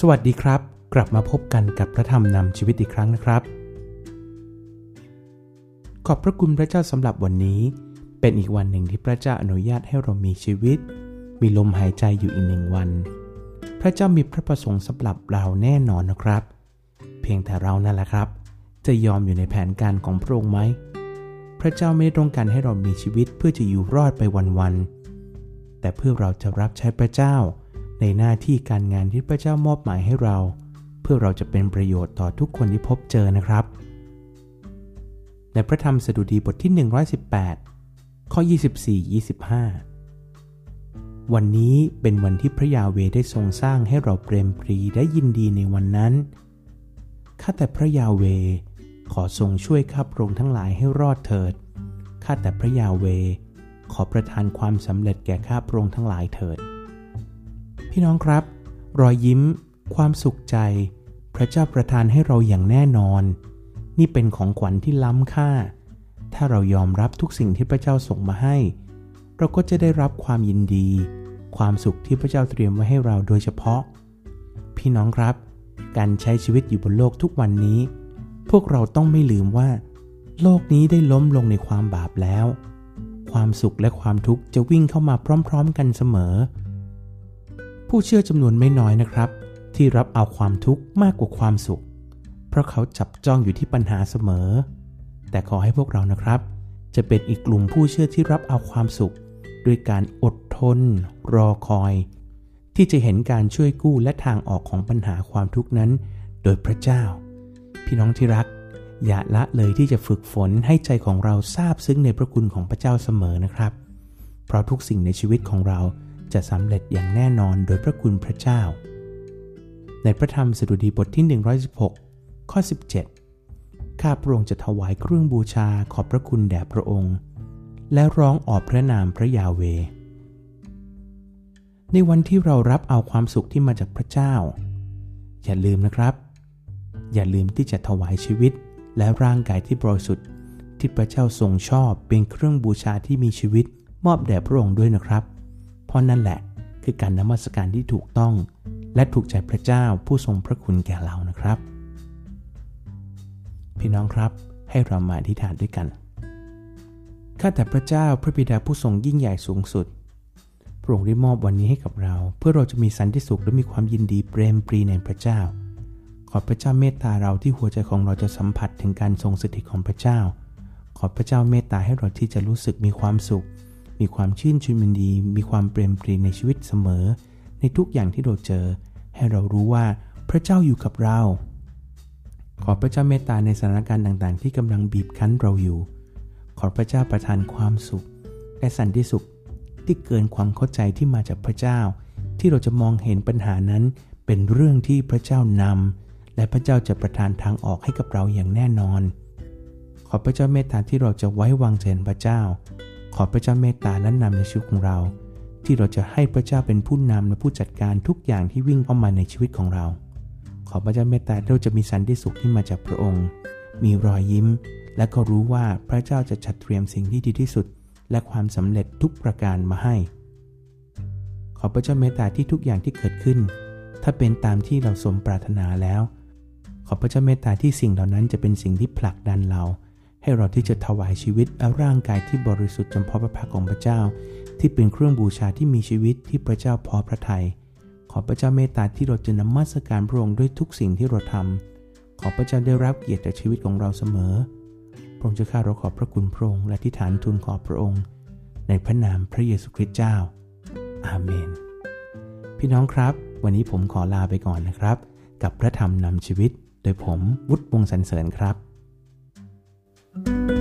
สวัสดีครับ กลับมาพบกันกับพระธรรมนำชีวิตอีกครั้งนะครับ ขอบพระคุณพระเจ้าสำหรับวันนี้ เป็นอีกวันหนึ่งที่พระเจ้าอนุญาตให้เรามีชีวิต มีลมหายใจอยู่อีกหนึ่งวัน พระเจ้ามีพระประสงค์สำหรับเราแน่นอนนะครับ เพียงแต่เรานั่นแหละครับ จะยอมอยู่ในแผนการของพระองค์ไหมพระเจ้าไม่ได้ต้องการให้เรามีชีวิตเพื่อจะอยู่รอดไปวันๆแต่เพื่อเราจะรับใช้พระเจ้า ในหน้าที่การงานที่พระเจ้ามอบหมายให้เรา เพื่อเราจะเป็นประโยชน์ต่อทุกคนที่พบเจอนะครับ ในพระธรรมสดุดีบทที่ 118 ข้อ 24-25 วันนี้เป็นวันที่พระยาเวได้ทรงสร้างให้เราเปรมปรีได้ยินดีในวันนั้น ข้าแต่พระยาเว ขอทรงช่วยข้าพระองค์ทั้งหลายให้รอดเถิด ข้าแต่พระยาเว ขอประทานความสำเร็จแก่ข้าพระองค์ทั้งหลายเถิด พี่น้องครับ รอยยิ้ม ความสุขใจ พระเจ้าประทานให้เราอย่างแน่นอน นี่เป็นของขวัญที่ล้ำค่า ถ้าเรายอมรับทุกสิ่งที่พระเจ้าส่งมาให้ เราก็จะได้รับความยินดี ความสุขที่พระเจ้าเตรียมไว้ให้เราโดยเฉพาะ พี่น้องครับ การใช้ชีวิตอยู่บนโลกทุกวันนี้ พวกเราต้องไม่ลืมว่า โลกนี้ได้ล้มลงในความบาปแล้ว ความสุขและความทุกข์จะวิ่งเข้ามาพร้อม ๆ กันเสมอ ผู้เชื่อจำนวนไม่น้อยนะครับ ที่รับเอาความทุกข์มากกว่าความสุข เพราะเขาจับจ้องอยู่ที่ปัญหาเสมอ แต่ขอให้พวกเรานะครับ จะเป็นอีกกลุ่มผู้เชื่อที่รับเอาความสุข ด้วยการอดทน รอคอย ที่จะเห็นการช่วยกู้และทางออกของปัญหาความทุกข์นั้น โดยพระเจ้า พี่น้องที่รัก อย่าละเลยที่จะฝึกฝนให้ใจของเราทราบซึ้งในพระคุณของพระเจ้าเสมอนะครับ เพราะทุกสิ่งในชีวิตของเรา จะสำเร็จอย่างแน่นอนโดยพระคุณพระเจ้า ในพระธรรมสดุดีบทที่ 116 ข้อ 17 ข้าพระองค์จะถวายเครื่องบูชาขอบพระคุณแด่พระองค์ และร้องออกพระนามพระยาเว ในวันที่เรารับเอาความสุขที่มาจากพระเจ้า อย่าลืมนะครับ อย่าลืมที่จะถวายชีวิตและร่างกายที่บริสุทธิ์ที่พระเจ้าทรงชอบเป็นเครื่องบูชาที่มีชีวิตมอบแด่พระองค์ด้วยนะครับ ราะนั่นแหละ คือการนมัสการที่ถูกต้อง และถูกใจพระเจ้าผู้ทรงพระคุณแก่เรานะครับ พี่น้องครับให้เรามาอธิษฐานด้วยกันข้าแต่พระเจ้าพระบิดาผู้ทรงยิ่งใหญ่สูงสุดพระองค์ได้มอบวันนี้ให้กับเรา เพื่อเราจะมีสันติสุขและมีความยินดีเปรมปรีในพระเจ้า ขอพระเจ้าเมตตาเราที่หัวใจของเราจะสัมผัสถึงการทรงสถิตของพระเจ้า ขอพระเจ้าเมตตาให้เราที่จะรู้สึกมีความสุข มีความชื่นชมยินดี มีความเปรมปรีในชีวิตเสมอ ในทุกอย่างที่เราเจอ ให้เรารู้ว่าพระเจ้าอยู่กับเรา ขอพระเจ้าเมตตาในสถานการณ์ต่างๆ ที่กำลังบีบคั้นเราอยู่ ขอพระเจ้าประทานความสุข และสันติสุขที่เกินความเข้าใจที่มาจากพระเจ้า ที่เราจะมองเห็นปัญหานั้นเป็นเรื่องที่พระเจ้านำและพระเจ้าจะประทานทางออกให้กับเราอย่างแน่นอน ขอพระเจ้าเมตตาที่เราจะไว้วางใจพระเจ้า ขอพระเจ้าเมตตาและนำในชีวิตของเรา ที่เราจะให้พระเจ้าเป็นผู้นำและผู้จัดการทุกอย่างที่วิ่งเข้ามาในชีวิตของเรา ขอพระเจ้าเมตตาเราจะมีสันติสุขที่มาจากพระองค์ มีรอยยิ้ม และก็รู้ว่าพระเจ้าจะจัดเตรียมสิ่งที่ดีที่สุด และความสำเร็จทุกประการมาให้ ขอพระเจ้าเมตตาที่ทุกอย่างที่เกิดขึ้น ถ้าเป็นตามที่เราสมปรารถนาแล้ว ขอพระเจ้าเมตตาที่สิ่งเหล่านั้นจะเป็นสิ่งที่ผลักดันเรา ให้เราที่จะถวายชีวิตและร่างกายที่บริสุทธิ์จำเพาะพระพักของพระเจ้า ที่เป็นเครื่องบูชาที่มีชีวิตที่พระเจ้าพอพระทยัยขอพระเจ้าเมตตาที่เราจะนมัสการพระองค์ด้วยทุกสิ่งที่เราทำขอพระเจ้าได้รับเกียรติจากชีวิตของเราเสมอพระองค์จะข้าเราขอบพระคุณพระองค์และที่ฐานทูลขอบพระองค์ ในพระนามพระเยซูคริสต์เจ้า อาเมน พี่น้องครับ วันนี้ผมขอลาไปก่อนนะครับ กับพระธรรมนำชีวิต โดยผมวุฒิวงสันเสริญครับ thank you